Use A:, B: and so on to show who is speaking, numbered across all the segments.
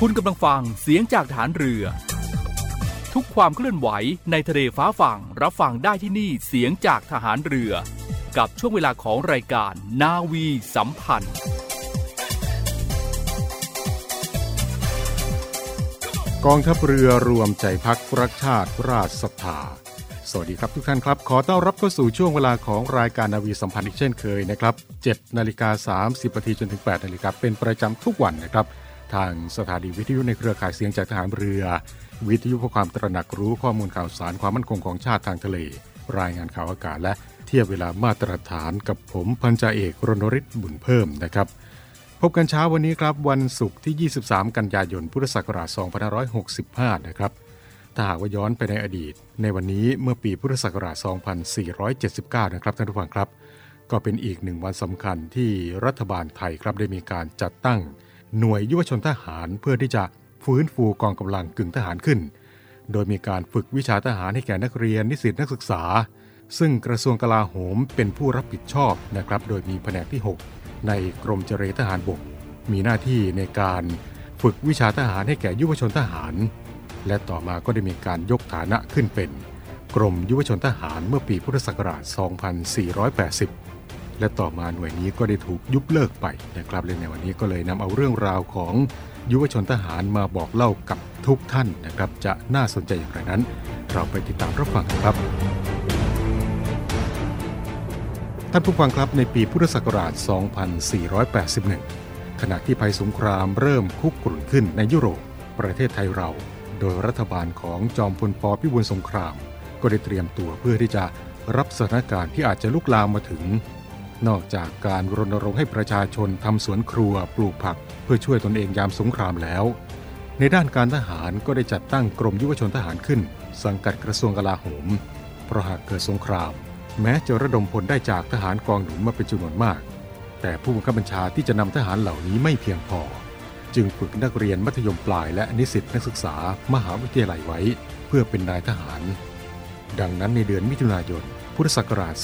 A: คุณกำลังฟังเสียงจากฐานเรือ ทุกความเคลื่อนไหวในทะเลฟ้าฝั่งรับฟังได้ที่นี่เสียงจากทหารเรือ กับช่วงเวลาของรายการนาวีสัมพันธ์
B: กองทัพเรือรวมใจพักรักชาติราชศรัทธาสวัสดีครับทุกท่านครับ ขอต้อนรับเข้าสู่ช่วงเวลาของรายการนาวีสัมพันธ์อีกเช่นเคยนะครับ7นาฬิกา30นาทีจนถึง8นาฬิกาเป็นประจำทุกวันนะครับ ทางสถานีวิทยุในเครือข่ายเสียงจากทหารเรือ วิทยุเพื่อความตระหนักรู้ข้อมูลข่าวสารความมั่นคงของชาติทางทะเล รายงานข่าวอากาศและเทียบเวลามาตรฐานกับผมพันจ่าเอกรณฤทธิ์บุญเพิ่มนะครับ พบกันเช้าวันนี้ครับวันศุกร์ที่ 23 กันยายนพุทธศักราช2565 นะครับถ้าหากว่าย้อนไปในอดีต ในวันนี้เมื่อปีพุทธศักราช 2479 นะครับท่านผู้ฟังครับ ก็เป็นอีกหนึ่งวันสำคัญที่รัฐบาลไทยครับได้มีการจัดตั้ง หน่วยยุวชนทหารเพื่อที่จะฟื้นฟูกองกำลังกึ่งทหารขึ้น โดยมีการฝึกวิชาทหารให้แก่นักเรียนนิสิตนักศึกษา ซึ่งกระทรวงกลาโหมเป็นผู้รับผิดชอบนะครับ โดยมีแผนกที่ 6 ในกรมเจรทหารบก มีหน้าที่ในการฝึกวิชาทหารให้แก่ยุวชนทหาร และต่อมาก็ได้มีการยกฐานะขึ้นเป็น กรมยุวชนทหารเมื่อปีพุทธศักราช 2480 และต่อมาหน่วยนี้ก็ได้ถูกยุบเลิกไปนะครับและในวันนี้ก็เลยนำเอาเรื่องราวของยุวชนทหารมาบอกเล่ากับทุกท่านนะครับ จะน่าสนใจอย่างไรนั้น เราไปติดตามรับฟังกันครับ ท่านผู้ฟังครับในปีพุทธศักราช 2481 ขณะที่ภัยสงครามเริ่มคุกกรุ่นขึ้นในยุโรป ประเทศไทยเรา โดยรัฐบาลของจอมพลปพิบูลสงคราม ก็ได้เตรียมตัวเพื่อที่จะรับสถานการณ์ที่อาจจะลุกลามมาถึง นอกจากการรณรงค์ให้ประชาชนทำสวนครัวปลูกผัก เพื่อช่วยตนเองยามสงครามแล้ว ในด้านการทหารก็ได้จัดตั้งกรมยุวชนทหารขึ้น สังกัดกระทรวงกลาโหม เพราะหากเกิดสงคราม แม้จะระดมพลได้จากทหารกองหนุนมาเป็นจำนวนมาก แต่ผู้บังคับบัญชาที่จะนำทหารเหล่านี้ไม่เพียงพอ จึงฝึกนักเรียนมัธยมปลายและนิสิตนักศึกษามหาวิทยาลัยไว้ เพื่อเป็นนายทหาร ดังนั้นในเดือนมิถุนายนพุทธศักราช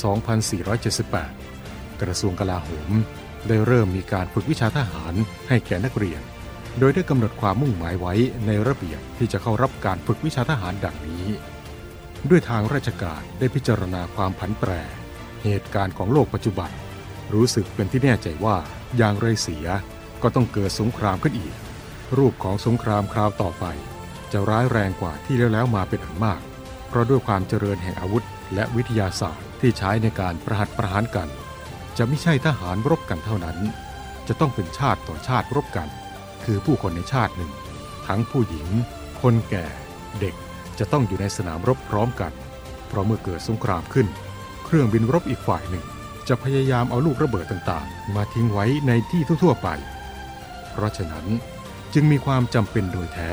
B: 2478 กระทรวงกลาโหม ได้เริ่มมีการฝึกวิชาทหารให้แก่นักเรียน โดยได้กำหนดความมุ่งหมายไว้ในระเบียบที่จะเข้ารับการฝึกวิชาทหารดังนี้ ด้วยทางราชการได้พิจารณาความผันแปร เหตุการณ์ของโลกปัจจุบัน รู้สึกเป็นที่แน่ใจว่าอย่างไรเสียก็ต้องเกิดสงครามขึ้นอีก รูปของสงครามคราวต่อไป จะร้ายแรงกว่าที่แล้วแล้วมาเป็นอันมาก เพราะด้วยความเจริญแห่งอาวุธ และวิทยาศาสตร์ที่ใช้ในการประหัตประหารกัน ไม่ใช่ทหารรบกันเท่านั้น จะต้องเป็นชาติต่อชาติรบกัน คือผู้คนในชาติหนึ่ง ทั้งผู้หญิง คนแก่ เด็กจะต้องอยู่ในสนามรบพร้อมกัน เพราะเมื่อเกิดสงครามขึ้น เครื่องบินรบอีกฝ่ายหนึ่ง จะพยายามเอาลูกระเบิดต่างๆ มาทิ้งไว้ในที่ทั่วๆไป เพราะฉะนั้นจึงมีความจำเป็นโดยแท้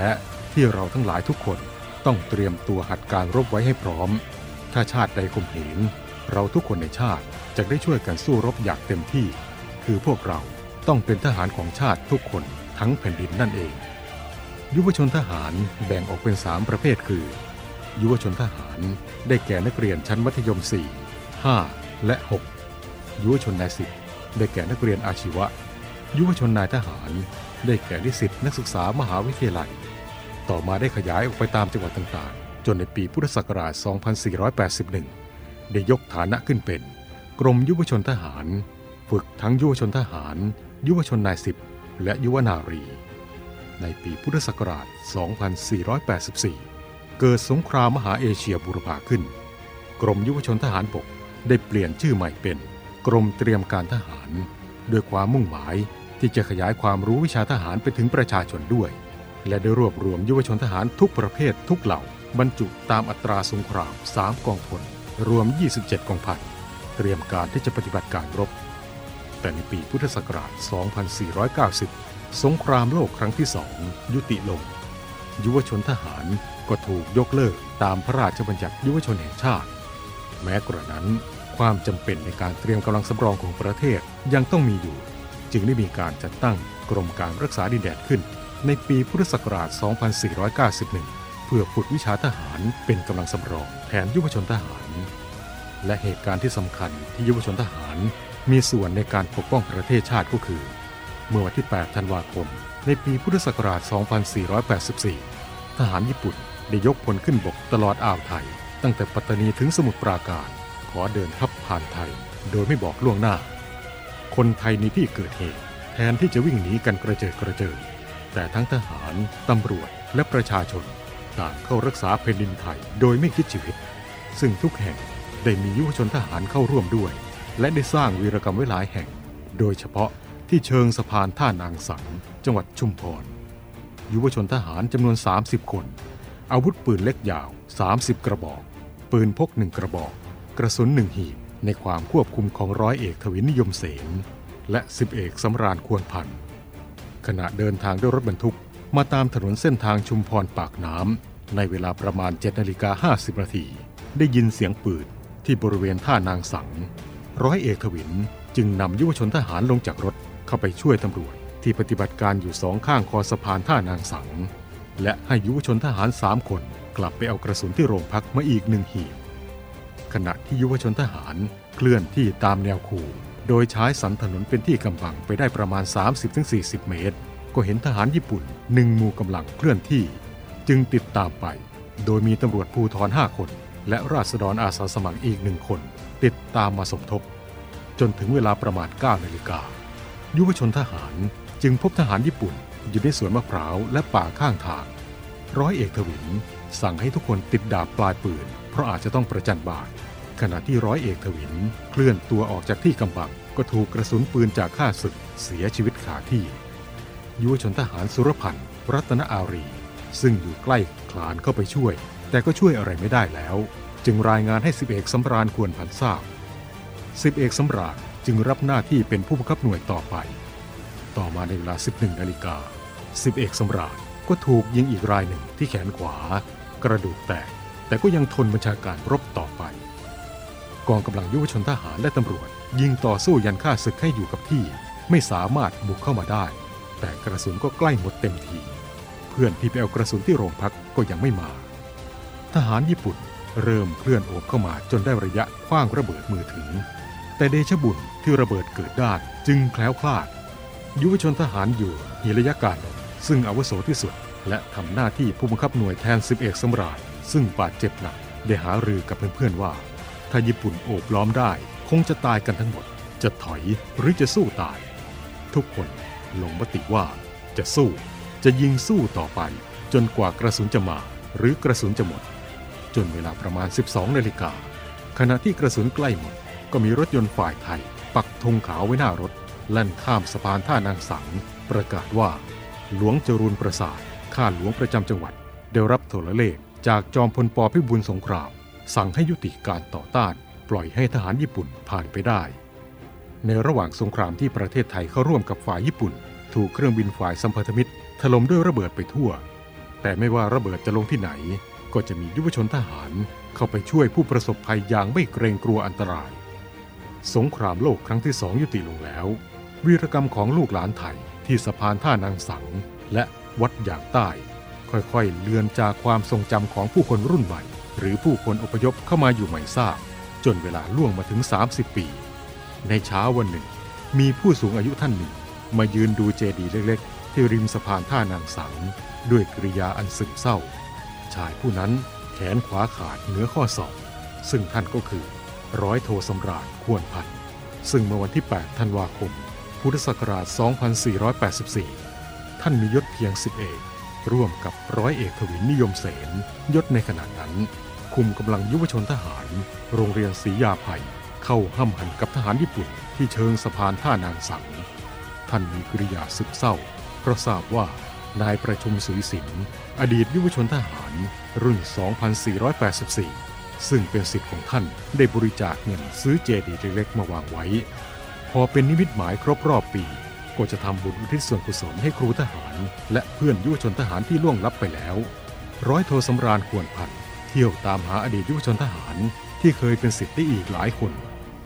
B: ที่เราทั้งหลายทุกคนต้องเตรียมตัวหัดการรบไว้ให้พร้อม ถ้าชาติใดข่มเหง เราทุกคนในชาติจะได้ช่วยกันสู้รบอย่างเต็มที่ คือพวกเราต้องเป็นทหารของชาติทุกคนทั้งแผ่นดินนั่นเอง ยุวชนทหารแบ่งออกเป็น3ประเภทคือ ยุวชนทหารได้แก่นักเรียนชั้นมัธยม 4 5 และ 6 ยุวชนนายสิบได้แก่นักเรียนอาชีวะ ยุวชนนายทหาร ได้แก่นิสิตนักศึกษามหาวิทยาลัย ต่อมาได้ขยายออกไปตามจังหวัดต่างๆ จนในปีพุทธศักราช 2481 ได้ยกฐานะขึ้นเป็น กรมยุวชนทหาร ฝึกทั้งยุวชนทหาร ยุวชนนายสิบและยุวนารี ในปีพุทธศักราช 2484 เกิดสงครามมหาเอเชียบูรพาขึ้น กรมยุวชนทหารบกได้เปลี่ยนชื่อใหม่เป็น กรมเตรียมการทหาร ด้วยความมุ่งหมายที่จะขยายความรู้วิชาทหารไปถึงประชาชนด้วย และได้รวบรวมยุวชนทหารทุกประเภททุกเหล่าบรรจุตามอัตราสงคราม 3 กองพล รวม 27กองพันเตรียมการที่จะปฏิบัติการรบ แต่ในปีพุทธศักราช 2490 สงครามโลกครั้งที่สองยุติลง ยุวชนทหารก็ถูกยกเลิกตามพระราชบัญญัติยุวชนแห่งชาติ แม้กระนั้นความจำเป็นในการเตรียมกำลังสำรองของประเทศยังต้องมีอยู่ จึงได้มีการจัดตั้งกรมการรักษาดินแดนขึ้น ในปีพุทธศักราช 2491 เพื่อฝึกวิชาทหารเป็นกำลังสำรองแทนยุวชนทหาร และเหตุการณ์ที่สำคัญที่ยุวชนทหารมีส่วนในการปกป้องประเทศชาติก็คือ เมื่อวันที่ 8 ธันวาคม ในปีพุทธศักราช 2484 ทหารญี่ปุ่นได้ยกพลขึ้นบกตลอดอ่าวไทย ตั้งแต่ปัตตานีถึงสมุทรปราการ ขอเดินทัพผ่านไทย โดยไม่บอกล่วงหน้า คนไทยในที่เกิดเหตุ แทนที่จะวิ่งหนีกันกระเจิดกระเจิงแต่ทั้งทหาร ตำรวจและประชาชน ต่างเข้ารักษาแผ่นดินไทยโดยไม่คิดชีวิต ซึ่งทุกแห่ง ได้มียุวชนทหารเข้าร่วมด้วย และได้สร้างวีรกรรมไว้หลายแห่ง โดยเฉพาะที่เชิงสะพานท่านางสัง จังหวัดชุมพร ยุวชนทหารจำนวน 30 คน อาวุธปืนเล็กยาว 30 กระบอก ปืนพกหนึ่งกระบอก กระสุนหนึ่งหีบ ในความควบคุมของร้อยเอกทวินนิยมเสนและสิบเอกสำราญควรพันธ์ขณะเดินทางด้วยรถบรรทุก มาตามถนนเส้นทางชุมพรปากน้ำในเวลาประมาณ7นาฬิกา50นาทีได้ยินเสียงปืน ที่บริเวณท่านางสัง ร้อยเอกทวินจึงนำยุวชนทหารลงจากรถเข้าไปช่วยตำรวจที่ปฏิบัติการอยู่สองข้างคอสะพานท่านางสัง และให้ยุวชนทหารสามคนกลับไปเอากระสุนที่โรงพักมาอีกหนึ่งหีบ ขณะที่ยุวชนทหารเคลื่อนที่ตามแนวคูโดยใช้สันถนนเป็นที่กำบังไปได้ประมาณ 30-40 เมตร ก็เห็นทหารญี่ปุ่นหนึ่งมู่กำลังเคลื่อนที่ จึงติดตามไป โดยมีตำรวจภูธร5คน และราษฎรอาสาสมัครอีกหนึ่งคน ติดตามมาสมทบ จนถึงเวลาประมาณ9นาฬิกา ยุวชนทหารจึงพบทหารญี่ปุ่น อยู่ในสวนมะพร้าวและป่าข้างทาง ร้อยเอกทวิน สั่งให้ทุกคนติดดาบปลายปืน เพราะอาจจะต้องประจันบานขณะที่ร้อยเอกทวิน เคลื่อนตัวออกจากที่กำบังก็ถูกกระสุนปืนจากข้าศึกเสียชีวิตขาที่ ยุวชนทหารสุรพันธ์รัตนอารี ซึ่งอยู่ใกล้คลานเข้าไปช่วย แต่ก็ช่วยอะไรไม่ได้แล้ว จึงรายงานให้สิบเอกสำราญควรพันทราบสิบเอกสำราญจึงรับหน้าที่เป็นผู้บังคับหน่วยต่อไป ต่อมาในเวลา 11นาฬิกาสิบเอกสำราญก็ถูกยิงอีกรายหนึ่งที่แขนขวา กระดูกแตก แต่ก็ยังทนบัญชาการรบต่อไป กองกำลังยุวชนทหารและตำรวจ ยิงต่อสู้ยันฆ่าศึกให้อยู่กับที่ ไม่สามารถบุกเข้ามาได้ แต่กระสุนก็ใกล้หมดเต็มที เพื่อนที่ไปเอากระสุนที่โรงพักก็ยังไม่มา หารญี่ปุ่นเริ่มเคลื่อนโอบเข้ามาจนได้ระยะคว้างระเบิดมือถึง แต่เดชบุญที่ระเบิดเกิดได้จึงแคล้วคลาด ยุวชนทหารอยู่หิระยะการซึ่งอาวุโสที่สุด และทำหน้าที่ผู้บังคับหน่วยแทนสิบเอกสำราญซึ่งบาดเจ็บหนักได้หารือกับเพื่อนๆว่า ถ้าญี่ปุ่นโอบล้อมได้ คงจะตายกันทั้งหมด จะถอยหรือจะสู้ตาย ทุกคนลงมติว่าจะสู้จะยิงสู้ต่อไป จนกว่ากระสุนจะมา หรือกระสุนจะหมด จนเวลาประมาณ 12นาฬิกาขณะที่กระสุนใกล้หมด ก็มีรถยนต์ฝ่ายไทย ปักธงขาวไว้หน้ารถแล่นข้ามสะพานท่านางสัง ประกาศว่า หลวงจรูนประสาทข้าหลวงประจำจังหวัด ได้รับโทรเลขจากจอมพลปพิบูลสงคราม สั่งให้ยุติการต่อต้าน ปล่อยให้ทหารญี่ปุ่นผ่านไปได้ ในระหว่างสงครามที่ประเทศไทยเข้าร่วมกับฝ่ายญี่ปุ่น ถูกเครื่องบินฝ่ายสัมพันธมิตรถล่มด้วยระเบิดไปทั่ว แต่ไม่ว่าระเบิดจะลงที่ไหน ก็จะมียุวชนทหารเข้าไปช่วยผู้ประสบภัยอย่างไม่เกรงกลัวอันตราย สงครามโลกครั้งที่สองยุติลงแล้ว วีรกรรมของลูกหลานไทยที่สะพานท่านางสัง และวัดอย่างใต้ ค่อยๆ เลือนจากความทรงจำของผู้คนรุ่นใหม่ หรือผู้คนอพยพเข้ามาอยู่ใหม่ทราบ จนเวลาล่วงมาถึง 30 ปี ในเช้าวันหนึ่ง มีผู้สูงอายุท่านหนึ่ง มายืนดูเจดีย์เล็กๆ ที่ริมสะพานท่านางสัง ด้วยกริยาอันซึมเศร้า ชายผู้นั้นแขนขวาขาดเหนือข้อศอกซึ่งท่านก็คือร้อยโทสำราญควรพันซึ่งเมื่อวันที่ 8 ธันวาคม พุทธศักราช 2484 ท่านมียศเพียงสิบเอก ร่วมกับร้อยเอกทวินนิยมเสนยศในขณะนั้น คุมกำลังยุวชนทหาร โรงเรียนศรียาภัย เข้าห้ำหันกับทหารญี่ปุ่นที่เชิงสะพานท่านางสัง ท่านมีกริยาซึกเศร้าเพราะทราบว่า นายประชุมสุยสินอดีตยุวชนทหารรุ่น 2484 ซึ่งเป็นสิทธิ์ของท่านได้บริจาคเงินซื้อเจดีย์เล็กๆมาวางไว้ พอเป็นนิมิตหมายครบรอบปี ก็จะทำบุญอุทิศส่วนกุศลให้ครูทหาร และเพื่อนยุวชนทหารที่ล่วงลับไปแล้ว ร้อยโทสำราญควรพันเที่ยวตามหาอดีตยุวชนทหารที่เคยเป็นสิทธิ์ได้อีกหลายคน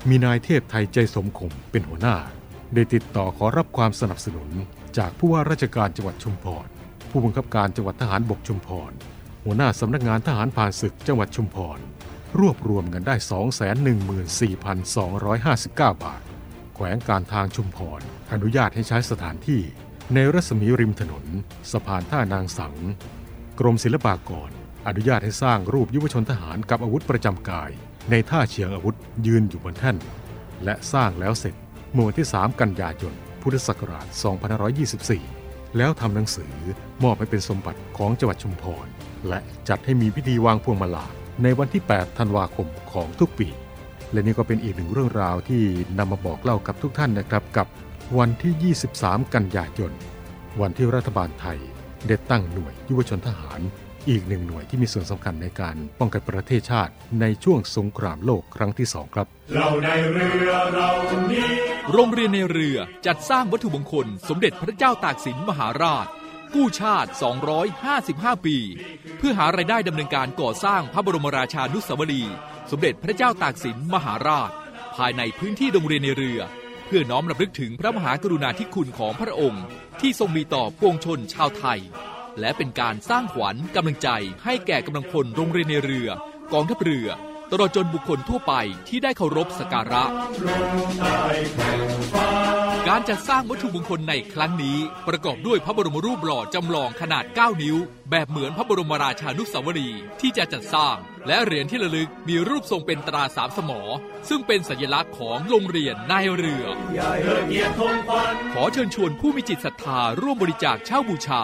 B: มีนายเทพไทยใจสมคมเป็นหัวหน้า ได้ติดต่อขอรับความสนับสนุน จากผู้ว่าราชการจังหวัดชุมพร ผู้บังคับการจังหวัดทหารบกชุมพร หัวหน้าสำนักงานทหารผ่านศึกจังหวัดชุมพร รวบรวมกันได้ 214,259 บาท แขวงการทางชุมพร อนุญาตให้ใช้สถานที่ในรัศมีริมถนน สะพานท่านางสัง กรมศิลปากร อนุญาตให้สร้างรูปยุวชนทหารกับอาวุธประจำกาย ในท่าเชียงอาวุธยืนอยู่บนแท่น และสร้างแล้วเสร็จเมื่อวันที่ 3 กันยายน พุทธศักราช 2524 แล้วทำหนังสือมอบให้เป็นสมบัติของจังหวัดชุมพร และจัดให้มีพิธีวางพวงมาลาในวันที่ 8 ธันวาคมของทุกปี และนี่ก็เป็นอีกหนึ่งเรื่องราวที่นำมาบอกเล่ากับทุกท่านนะครับ กับวันที่ 23 กันยายน วันที่รัฐบาลไทยได้ตั้งหน่วยยุวชนทหาร อีกหนึ่งหน่วยที่มีส่วนสำคัญในการป้องกันประเทศชาติในช่วงสงครามโลกครั้งที่สองครับ
C: เราในเรือเรานี้
A: โรงเรียนในเรือจัดสร้างวัตถุมงคล สมเด็จพระเจ้าตากสินมหาราช กู้ชาติ 255 ปี เพื่อหารายได้ดำเนินการก่อสร้างพระบรมราชานุสาวรีย์สมเด็จพระเจ้าตากสินมหาราช ภายในพื้นที่โรงเรียนในเรือ เพื่อน้อมรำลึกถึงพระมหากรุณาธิคุณของพระองค์ ที่ทรงมีต่อปวงชนชาวไทย และเป็นการสร้างขวัญกำลังใจให้แก่กำลังพลโรงเรียนในเรือกองทัพเรือตลอดจนบุคคลทั่วไปที่ได้เคารพสักการะ การจัดสร้างวัตถุมงคลในครั้งนี้ ประกอบด้วยพระบรมรูปหล่อจำลองขนาด 9 นิ้ว แบบเหมือนพระบรมราชานุสาวรีย์ที่จะจัดสร้าง และเหรียญที่ระลึกมีรูปทรงเป็นตราสามสมอ ซึ่งเป็นสัญลักษณ์ของโรงเรียนนายเรือ ขอเชิญชวนผู้มีจิตศรัทธาร่วมบริจาคเช่าบูชา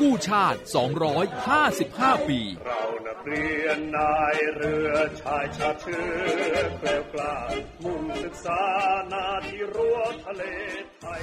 A: กู้ชาติ 255 ปี
C: เรานักเรียนนายเรือชายชาเชื้อแกล้ากล้ามุ่งศึกษานาที่รั้วทะเลไทย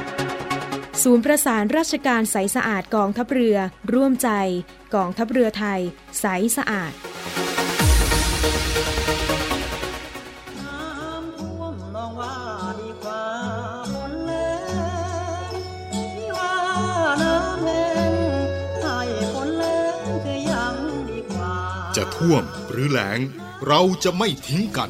D: ศูนย์ประสานราชการใสสะอาดกองทัพเรือ ร่วมใจ กองทัพเรือไทย ใสสะอาด
E: จะท่วมหรือแหลงเราจะไม่ทิ้งกัน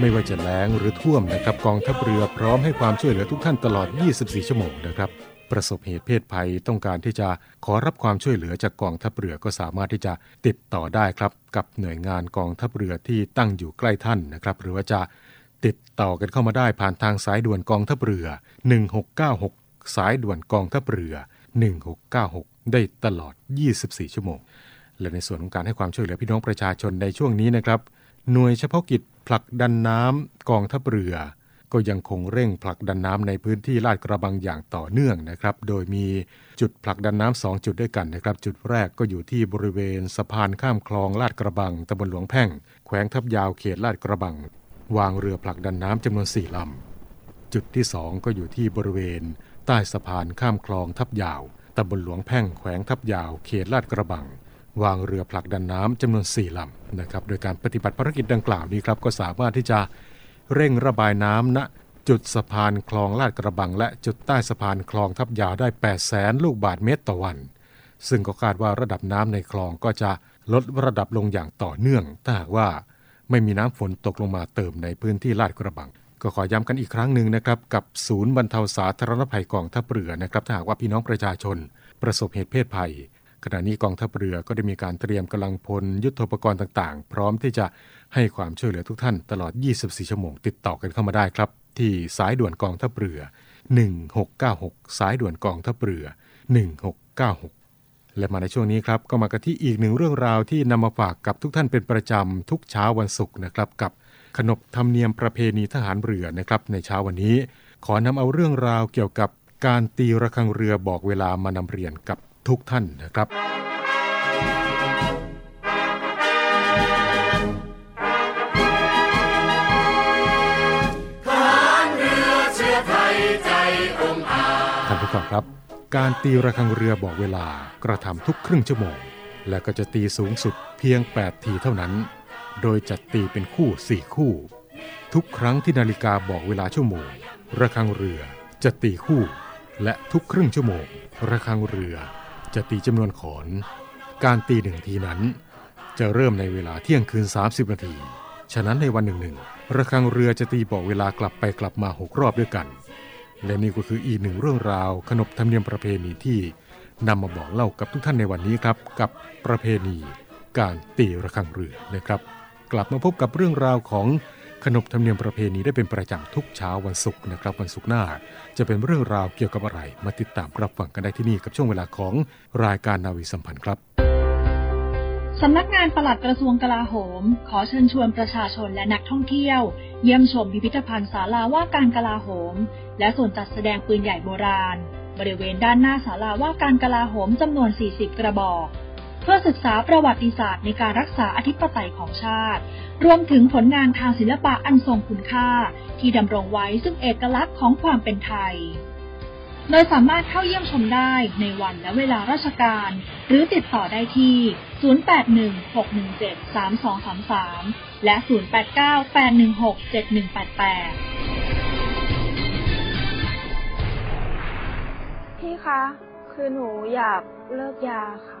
C: ไม่ว่า
B: จะแล้งหรือท่วมนะครับ กองทัพเรือพร้อมให้ความช่วยเหลือทุกท่านตลอด 24 ชั่วโมงนะครับ ประสบเหตุเพศภัยต้องการที่จะขอรับความช่วยเหลือจากกองทัพเรือก็สามารถที่จะติดต่อได้ครับ กับหน่วยงานกองทัพเรือที่ตั้งอยู่ใกล้ท่านนะครับ หรือว่าจะติดต่อกันเข้ามาได้ผ่านทางสายด่วนกองทัพเรือ 1696 สายด่วนกองทัพเรือ 1696 ได้ตลอด 24 ชั่วโมงและในส่วนของการให้ความช่วยเหลือพี่น้องประชาชนในช่วงนี้นะครับ หน่วยเฉพาะกิจผลักดันน้ำกองทัพเรือ ก็ยังคงเร่งผลักดันน้ำในพื้นที่ลาดกระบังอย่างต่อเนื่องนะครับ โดยมีจุดผลักดันน้ำสองจุดด้วยกันนะครับ จุดแรกก็อยู่ที่บริเวณสะพานข้ามคลองลาดกระบังตำบลหลวงแพ่ง แขวงทับยาวเขตลาดกระบัง วางเรือผลักดันน้ำจำนวนสี่ลำจุดที่2ก็อยู่ที่บริเวณ ใต้สะพานข้ามคลองทับยาวตำบลหลวงแพ่งแขวงทับยาวเขตลาดกระบัง วางเรือผลักดันน้ำจำนวน 4ลำนะครับ โดยการปฏิบัติภารกิจดังกล่าวนี้ครับก็สามารถที่จะเร่งระบายน้ำณจุดสะพานคลองลาดกระบัง และจุดใต้สะพานคลองทับยาวได้8แสนลูกบาศก์เมตรต่อวัน ซึ่งก็คาดว่าระดับน้ำในคลองก็จะลดระดับลงอย่างต่อเนื่อง ถ้าหากว่าไม่มีน้ำฝนตกลงมาเติมในพื้นที่ลาดกระบัง ก็ขอย้ำกันอีกครั้งหนึ่งนะครับกับศูนย์บรรเทาสาธารณภัยกองทัพเรือนะครับถ้าหากว่าพี่น้องประชาชน ประสบเหตุเพศภัย ขณะนี้กองทัพเรือก็ได้มีการเตรียมกำลังพลยุทโธปกรณ์ต่างๆ พร้อมที่จะให้ความช่วยเหลือทุกท่านตลอด 24 ชั่วโมงติดต่อกันเข้ามาได้ครับ ที่สายด่วนกองทัพเรือ 1696 สายด่วนกองทัพเรือ 1696 และมาในช่วงนี้ครับก็มากันที่อีกหนึ่งเรื่องราวที่นำมาฝากกับทุกท่านเป็นประจำทุกเช้าวันศุกร์นะครับกับขนบธรรมเนียมประเพณีทหารเรือนะครับในเช้าวันนี้ ขอนำเอาเรื่องราวเกี่ยวกับการตีระฆังเรือบอกเวลามานำเรียนกับ ทุกท่านนะครับท่านผู้ฟังครับ การตีระฆังเรือบอกเวลากระทำทุกครึ่งชั่วโมง และก็จะตีสูงสุดเพียง 8 ทีเท่านั้น โดยจัดตีเป็นคู่ 4 คู่ ทุกครั้งที่นาฬิกาบอกเวลาชั่วโมง ระฆังเรือจะตีคู่ และทุกครึ่งชั่วโมง ระฆังเรือ จะตีจำนวนขอน การตีหนึ่งทีนั้น จะเริ่มในเวลาเที่ยงคืน 30 นาที ฉะนั้นในวันหนึ่งหนึ่งระฆังเรือจะตีบอกเวลากลับไปกลับมาหกรอบด้วยกัน และนี่ก็คืออีกหนึ่งเรื่องราว ขนบธรรมเนียมประเพณีที่นำมาบอกเล่ากับทุกท่านในวันนี้ครับ กับประเพณี การตีระฆังเรือนะครับ กลับมาพบกับเรื่องราวของ ขนบธรรมเนียมประเพณีได้เป็นประจำทุกเช้าวันศุกร์นะครับวันศุกร์หน้า จะเป็นเรื่องราวเกี่ยวกับอะไร มาติดตามรับฟังกันได้ที่นี่กับช่วงเวลาของรายการนาวีสัมพันธ์ครับ
F: สำนักงานปลัดกระทรวงกลาโหม ขอเชิญชวนประชาชนและนักท่องเที่ยว เยี่ยมชมพิพิธภัณฑ์ศาลาว่าการกลาโหม และส่วนจัดแสดงปืนใหญ่โบราณ บริเวณด้านหน้าศาลาว่าการกลาโหมจำนวน 40 กระบอก พื่อศึกษาประวัติศาสตร์ในการรักษาอธิปไตยของชาติ รวมถึงผลงานทางศิลปะอันทรงคุณค่า ที่ดำรงไว้ซึ่งเอกลักษณ์ของความเป็นไทย โดยสามารถเข้าเยี่ยมชมได้ในวันและเวลาราชการ หรือติดต่อได้ที่ 0816173233 และ 0898167188
G: พี่คะ คือหนูอยากเลิกยาค่ะ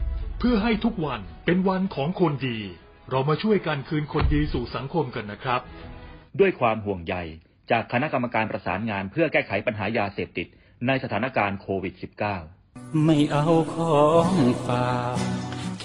H: เพื่อให้ทุกวันเป็นวันของคนดี เรามาช่วยกันคืนคนดีสู่สังคมกันนะครับ
I: ด้วยความห่วงใยจากคณะกรรมการประสานงานเพื่อแก้ไขปัญหายาเสพติดในสถานการณ์โควิด -19
J: ไม่เอาของฝากแ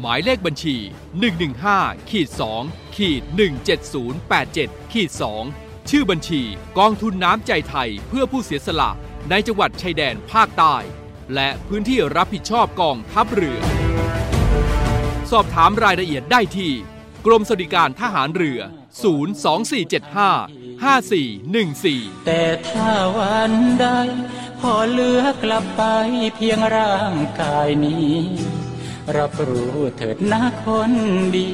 A: หมายเลขบัญชี 115ขีด2ขีด17087ขีด2ชื่อบัญชีกองทุนน้ำใจไทยเพื่อผู้เสียสละในจังหวัดชายแดนภาคใต้ และพื้นที่รับผิดชอบกองทัพเรือ สอบถามรายละเอียดได้ที่ กรมสวัสดิการทหารเรือ 02475 5414
J: แต่ถ้าวันใดพอเหลือกลับไปเพียงร่างกายนี้ รับรู้เถิดนะคนดี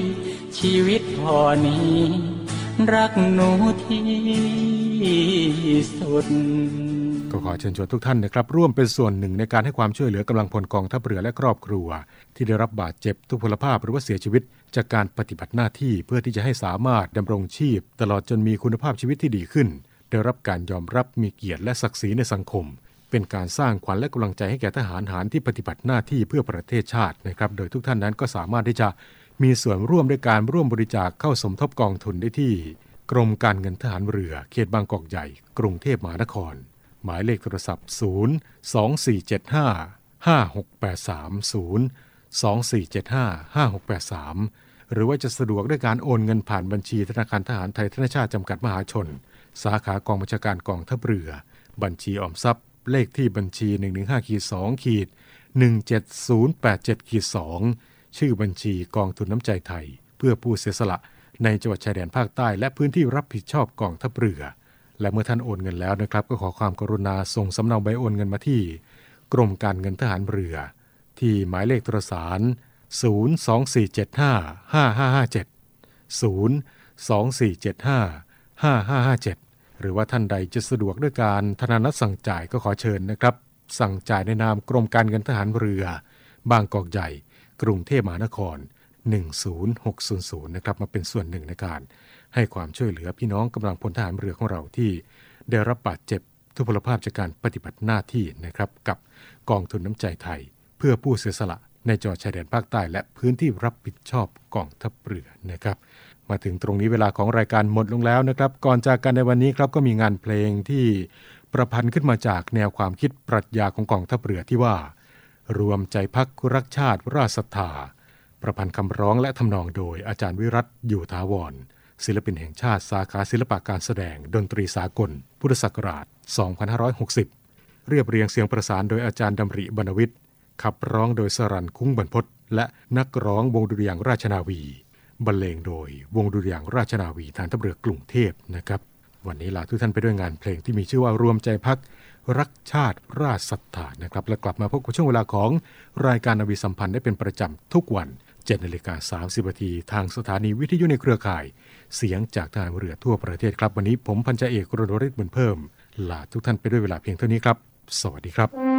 J: ชีวิตพอนี้ รักหนูที่สุด
B: ก็ขอเชิญชวนทุกท่านนะครับร่วมเป็นส่วนหนึ่งในการให้ความช่วยเหลือกำลังพลกองทัพเรือและครอบครัว ที่ได้รับบาดเจ็บทุพพลภาพหรือว่าเสียชีวิต จากการปฏิบัติหน้าที่เพื่อที่จะให้สามารถดำรงชีพ ตลอดจนมีคุณภาพชีวิตที่ดีขึ้น ได้รับการยอมรับมีเกียรติและศักดิ์ศรีในสังคม เป็นการสร้างขวัญและกำลังใจให้แก่ทหารหารที่ปฏิบัติหน้าที่เพื่อประเทศชาตินะครับ โดยทุกท่านนั้นก็สามารถที่จะมีส่วนร่วมด้วยการร่วมบริจาคเข้าสมทบกองทุนได้ที่ กรมการเงินทหารเรือ เขตบางกอกใหญ่ กรุงเทพมหานคร หมายเลขโทรศัพท์ 0 2475 5683 0 2475 5683 หรือว่าจะสะดวกด้วยการโอนเงินผ่านบัญชีธนาคารทหารไทยธนชาติจำกัดมหาชน สาขากองบัญชาการกองทัพเรือ บัญชีออมทรัพย์ เลขที่บัญชี 115ขีด2ขีด17087ขีด2ชื่อบัญชีกองทุนน้ำใจไทย เพื่อผู้เสียสละในจังหวัดชายแดนภาคใต้ และพื้นที่รับผิดชอบกองทัพเรือ และเมื่อท่านโอนเงินแล้วนะครับ ก็ขอความกรุณาส่งสำเนาใบโอนเงินมาที่ กรมการเงินทหารเรือ ที่หมายเลขโทรสาร 024755557 024755557 หรือว่าท่านใดจะสะดวกด้วยการธนานัดสั่งจ่ายก็ขอเชิญนะครับ สั่งจ่ายในนามกรมการเงินทหารเรือ บางกอกใหญ่ กรุงเทพมหานคร 10600 นะครับมาเป็นส่วนหนึ่งในการ ให้ความช่วยเหลือพี่น้องกำลังพลทหารเรือของเราที่ ได้รับบาดเจ็บทุพพลภาพจากการปฏิบัติหน้าที่นะครับกับกองทุนน้ำใจไทย เพื่อผู้เสียสละในจังหวัดชายแดนภาคใต้และพื้นที่รับผิดชอบกองทัพเรือนะครับ มาถึงตรงนี้เวลาของรายการหมดลงแล้วนะครับ ก่อนจากกันในวันนี้ครับก็มีงานเพลงที่ประพันธ์ขึ้นมาจากแนวความคิดปรัชญาของกองทัพเรือที่ว่า รวมใจพักรักชาติราชศรัทธาประพันธ์คำร้องและทำนองโดยอาจารย์วิรัตอยู่ทาวร ศิลปินแห่งชาติสาขาศิลปะการแสดง ดนตรีสากล พุทธศักราช 2560 เรียบเรียงเสียงประสานโดยอาจารย์ดำริบรรณวิทย์ขับร้องโดยสรันคุ้งบรรพศและนักร้องวงดุริยางราชนาวี บรรเลงโดยวงดุริยางค์ราชนาวีฐานทัพเรือกรุงเทพนะครับ วันนี้ลาทุกท่านไปด้วยงานเพลงที่มีชื่อว่ารวมใจพักรักชาติราชศรัทธานะครับ และกลับมาพบกับช่วงเวลาของรายการนาวีสัมพันธ์ได้เป็นประจำทุกวัน7นาฬิกา30นาทีทางสถานีวิทยุในเครือข่าย เสียงจากทหารเรือทั่วประเทศครับ วันนี้ผมพันจ่าเอกรณริศบุญเพิ่มลาทุกท่านไปด้วยเวลาเพียงเท่านี้ครับ สวัสดีครับ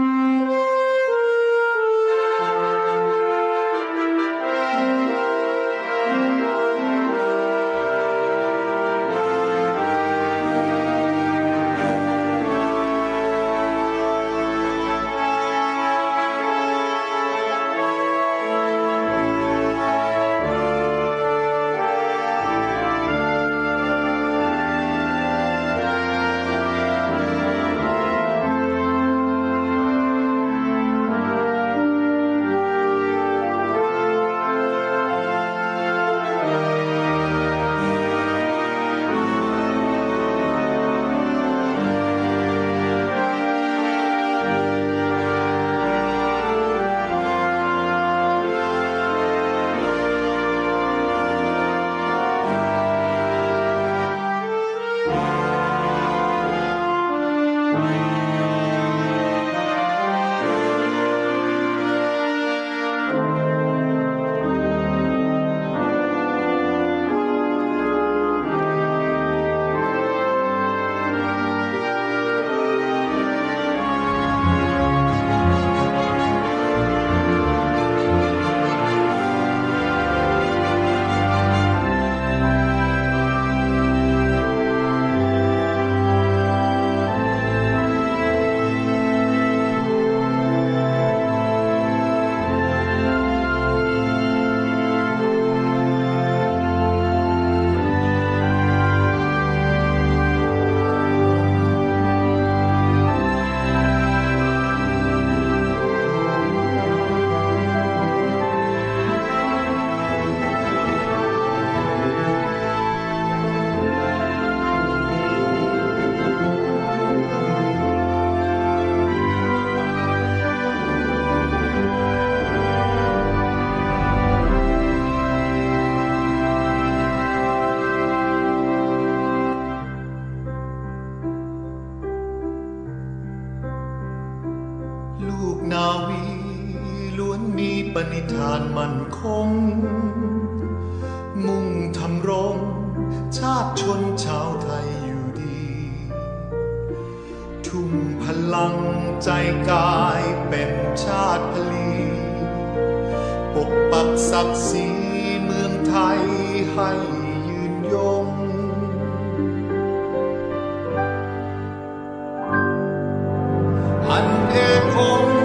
B: า
K: ยเป็นชาติพลีปกปักศักดิ์ศรีเมืองไทยให้ยืนยง อันเอกคง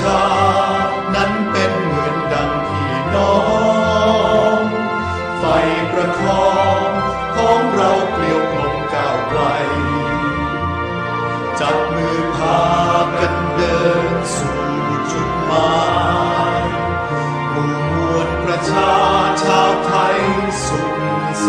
K: ชา นั้นเป็นเหมือนดังพี่น้อง ไฟประคองของเราเกลียวกลมก้าวไกล จับมือพากันเดินสู่จุดหมายหมู่มวลประชาชาวไทยสุขส